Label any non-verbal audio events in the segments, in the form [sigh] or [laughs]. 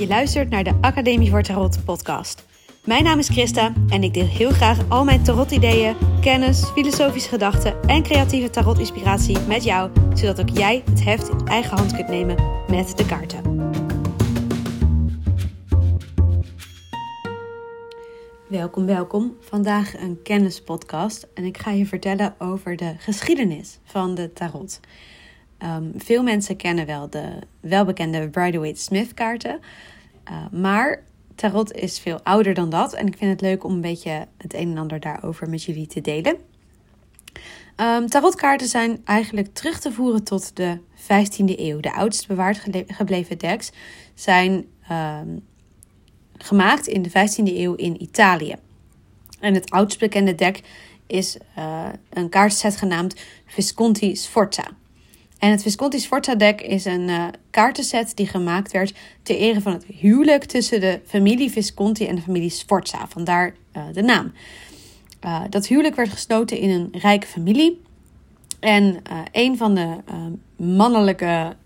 Je luistert naar de Academie voor Tarot podcast. Mijn naam is Christa en ik deel heel graag al mijn tarot-ideeën, kennis, filosofische gedachten en creatieve tarot-inspiratie met jou, zodat ook jij het heft in eigen hand kunt nemen met de kaarten. Welkom, welkom. Vandaag een kennispodcast en ik ga je vertellen over de geschiedenis van de tarot. Ehm, veel mensen kennen wel de welbekende Rider-Waite-Smith kaarten. Uh, maar tarot is veel ouder dan dat. En ik vind het leuk om een beetje het een en ander daarover met jullie te delen. Um, tarotkaarten zijn eigenlijk terug te voeren tot de 15e eeuw. De oudst bewaard gebleven decks zijn um, gemaakt in de 15e eeuw in Italië. En het oudst bekende deck is uh, een kaartset genaamd Visconti Sforza. En het Visconti Sforza deck is een uh, kaartenset die gemaakt werd ter ere van het huwelijk tussen de familie Visconti en de familie Sforza. Vandaar uh, de naam. Uh, dat huwelijk werd gesloten in een rijke familie. En een van de mannelijke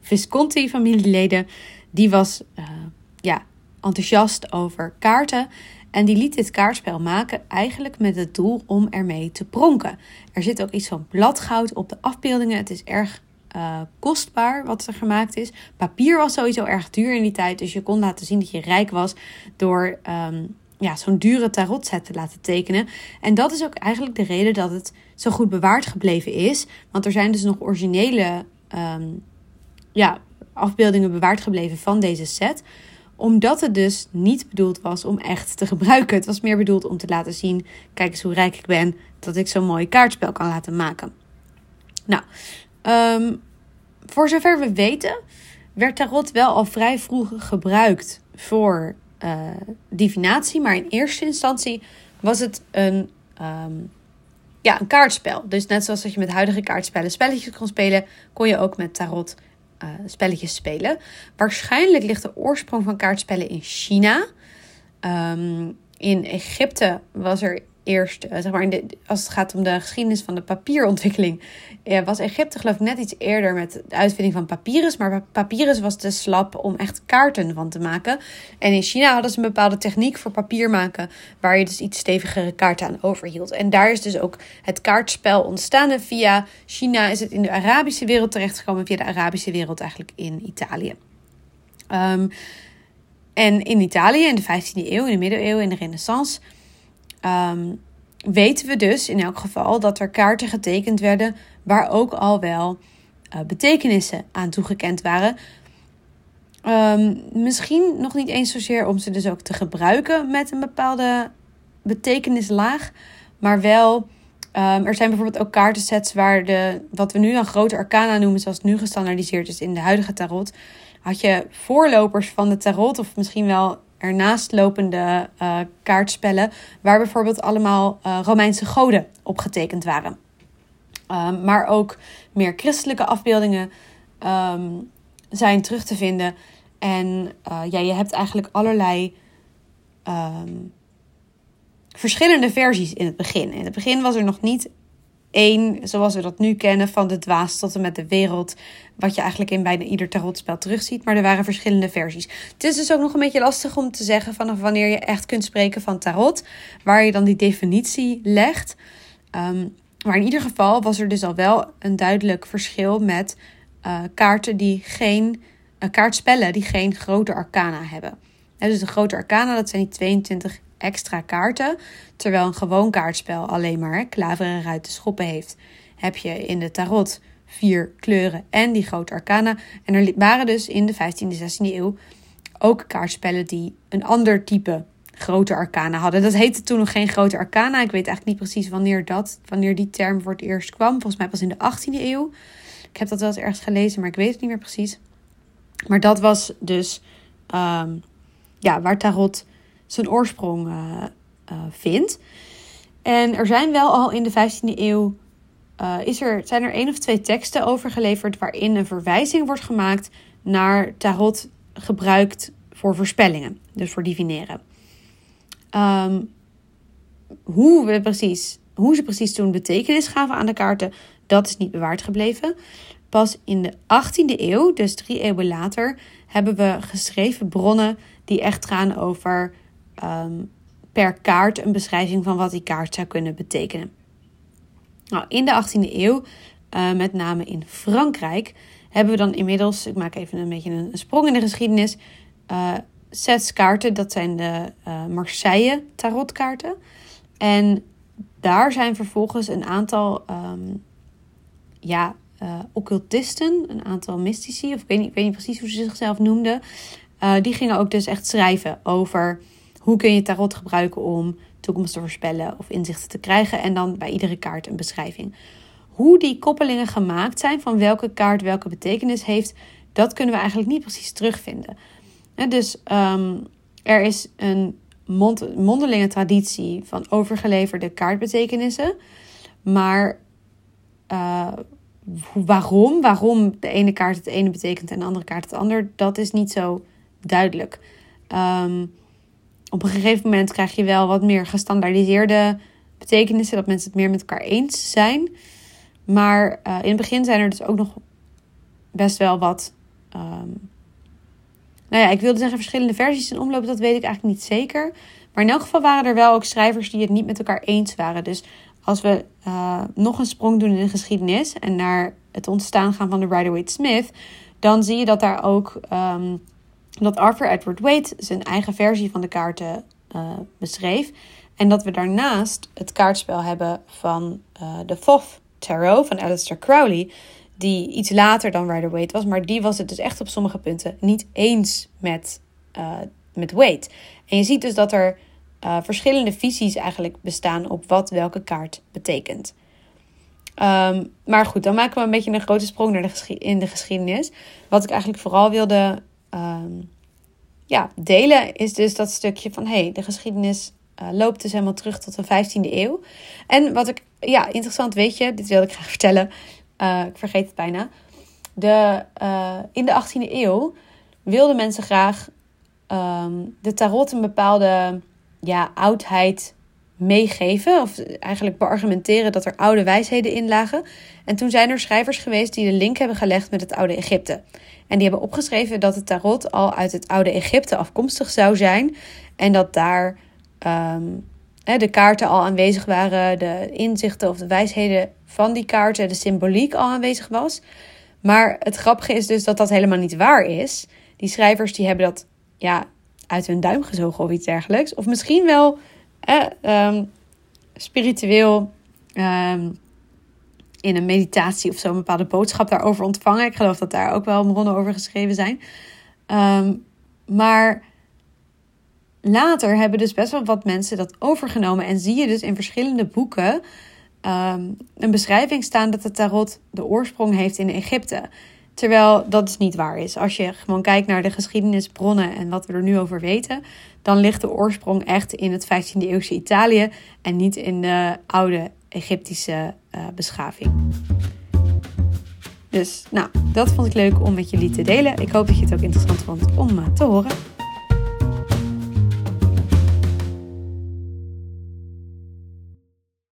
Visconti-familieleden, die was ja, enthousiast over kaarten. En die liet dit kaartspel maken eigenlijk met het doel om ermee te pronken. Er zit ook iets van bladgoud op de afbeeldingen. Het is erg uh, kostbaar wat er gemaakt is. Papier was sowieso erg duur in die tijd. Dus je kon laten zien dat je rijk was door um, ja, zo'n dure tarotset te laten tekenen. En dat is ook eigenlijk de reden dat het zo goed bewaard gebleven is. Want er zijn dus nog originele um, ja, afbeeldingen bewaard gebleven van deze set omdat het dus niet bedoeld was om echt te gebruiken. Het was meer bedoeld om te laten zien: kijk eens hoe rijk ik ben, dat ik zo'n mooi kaartspel kan laten maken. Nou, um, voor zover we weten, werd tarot wel al vrij vroeg gebruikt voor uh, divinatie. Maar in eerste instantie was het een, um, ja, een kaartspel. Dus net zoals dat je met huidige kaartspellen spelletjes kon spelen, kon je ook met tarot uh, spelletjes spelen. Waarschijnlijk ligt de oorsprong van kaartspellen in China. Um, in Egypte was er eerst, uh, zeg maar, als het gaat om de geschiedenis van de papierontwikkeling, uh, was Egypte geloof ik net iets eerder met de uitvinding van papyrus. Maar papyrus was te slap om echt kaarten van te maken. En in China hadden ze een bepaalde techniek voor papier maken, waar je dus iets stevigere kaarten aan overhield. En daar is dus ook het kaartspel ontstaan. En via China is het in de Arabische wereld terechtgekomen, via de Arabische wereld eigenlijk in Italië. Um, en in Italië in de 15e eeuw, in de middeleeuwen, in de renaissance um, weten we dus in elk geval dat er kaarten getekend werden waar ook al wel uh, betekenissen aan toegekend waren. Um, misschien nog niet eens zozeer om ze dus ook te gebruiken met een bepaalde betekenislaag, maar wel. Um, er zijn bijvoorbeeld ook kaartensets waar de, wat we nu een grote arcana noemen, zoals nu gestandaardiseerd is in de huidige tarot. Had je voorlopers van de tarot, of misschien wel ernaast lopende uh, kaartspellen, waar bijvoorbeeld allemaal uh, Romeinse goden opgetekend waren. Um, maar ook meer christelijke afbeeldingen um, zijn terug te vinden. En uh, ja, je hebt eigenlijk allerlei um, verschillende versies in het begin. In het begin was er nog niet één, zoals we dat nu kennen, van de dwaas tot en met de wereld. Wat je eigenlijk in bijna ieder tarotspel terugziet. Maar er waren verschillende versies. Het is dus ook nog een beetje lastig om te zeggen vanaf wanneer je echt kunt spreken van tarot. Waar je dan die definitie legt. Um, maar in ieder geval was er dus al wel een duidelijk verschil met uh, kaarten die geen. Uh, kaartspellen die geen grote arcana hebben. En dus de grote arcana, dat zijn die 22 extra kaarten. Terwijl een gewoon kaartspel alleen maar klaveren, ruiten, schoppen heeft. Heb je in de tarot vier kleuren en die grote arcana. En er waren dus in de 15e, 16e eeuw ook kaartspellen die een ander type grote arcana hadden. Dat heette toen nog geen grote arcana. Ik weet eigenlijk niet precies wanneer, dat, wanneer die term voor het eerst kwam. Volgens mij pas in de 18e eeuw. Ik heb dat wel eens ergens gelezen, maar ik weet het niet meer precies. Maar dat was dus um, ja, waar tarot zijn oorsprong uh, vindt. En er zijn wel al in de 15e eeuw uh, is er, zijn er één of twee teksten overgeleverd waarin een verwijzing wordt gemaakt naar tarot gebruikt voor voorspellingen, dus voor divineren. Um, hoe, we precies, hoe ze precies toen betekenis gaven aan de kaarten, dat is niet bewaard gebleven. pas in de 18e eeuw, dus drie eeuwen later, hebben we geschreven bronnen die echt gaan over ehm, per kaart een beschrijving van wat die kaart zou kunnen betekenen. Nou, in de 18e eeuw, uh, met name in Frankrijk, hebben we dan inmiddels, ik maak even een beetje een, sprong in de geschiedenis, uh, zes kaarten. Dat zijn de uh, Marseille tarotkaarten. En daar zijn vervolgens een aantal um, ja, occultisten, een aantal mystici, of ik weet niet, ik weet niet precies hoe ze zichzelf noemden. Die gingen ook dus echt schrijven over hoe kun je tarot gebruiken om toekomst te voorspellen of inzichten te krijgen. En dan bij iedere kaart een beschrijving. Hoe die koppelingen gemaakt zijn van welke kaart welke betekenis heeft, dat kunnen we eigenlijk niet precies terugvinden. dus um, er is een mond, mondelinge traditie van overgeleverde kaartbetekenissen. Maar uh, waarom? Waarom de ene kaart het ene betekent en de andere kaart het ander, dat is niet zo duidelijk. Um, op een gegeven moment krijg je wel wat meer gestandaardiseerde betekenissen, dat mensen het meer met elkaar eens zijn. Maar uh, in het begin zijn er dus ook nog best wel wat. Um, nou ja, ik wilde zeggen verschillende versies in omloop, dat weet ik eigenlijk niet zeker. Maar in elk geval waren er wel ook schrijvers die het niet met elkaar eens waren. Dus als we uh, nog een sprong doen in de geschiedenis en naar het ontstaan gaan van de Rider-Waite Smith, dan zie je dat daar ook um, dat Arthur Edward Waite zijn eigen versie van de kaarten uh, beschreef. En dat we daarnaast het kaartspel hebben van uh, de Thoth Tarot van Aleister Crowley, die iets later dan Rider-Waite was, maar die was het dus echt op sommige punten niet eens met, uh, met Waite. En je ziet dus dat er verschillende visies eigenlijk bestaan op wat welke kaart betekent. Um, maar goed, dan maken we een beetje een grote sprong naar de in de geschiedenis. Wat ik eigenlijk vooral wilde um, ja, delen, is dus dat stukje van hey, de geschiedenis uh, loopt dus helemaal terug tot de 15e eeuw. En wat ik, ja, interessant weet je, dit wilde ik graag [laughs] vertellen. Uh, ik vergeet het bijna. De, uh, in de 18e eeuw wilden mensen graag um, de tarot een bepaalde ja, oudheid meegeven. Of eigenlijk beargumenteren dat er oude wijsheden in lagen. En toen zijn er schrijvers geweest die de link hebben gelegd met het oude Egypte. En die hebben opgeschreven dat het tarot al uit het oude Egypte afkomstig zou zijn. En dat daar um, de kaarten al aanwezig waren, de inzichten of de wijsheden van die kaarten, de symboliek al aanwezig was. Maar het grappige is dus dat dat helemaal niet waar is. Die schrijvers die hebben dat ja, uit hun duim gezogen of iets dergelijks. Of misschien wel eh, spiritueel um, in een meditatie of zo een bepaalde boodschap daarover ontvangen. Ik geloof dat daar ook wel bronnen over geschreven zijn. Um, maar later hebben dus best wel wat mensen dat overgenomen. En zie je dus in verschillende boeken um, een beschrijving staan dat het tarot de oorsprong heeft in Egypte. Terwijl dat dus niet waar is. Als je gewoon kijkt naar de geschiedenisbronnen en wat we er nu over weten, dan ligt de oorsprong echt in het 15e eeuwse Italië en niet in de oude Egyptische uh, beschaving. Dus nou, dat vond ik leuk om met jullie te delen. Ik hoop dat je het ook interessant vond om uh, te horen.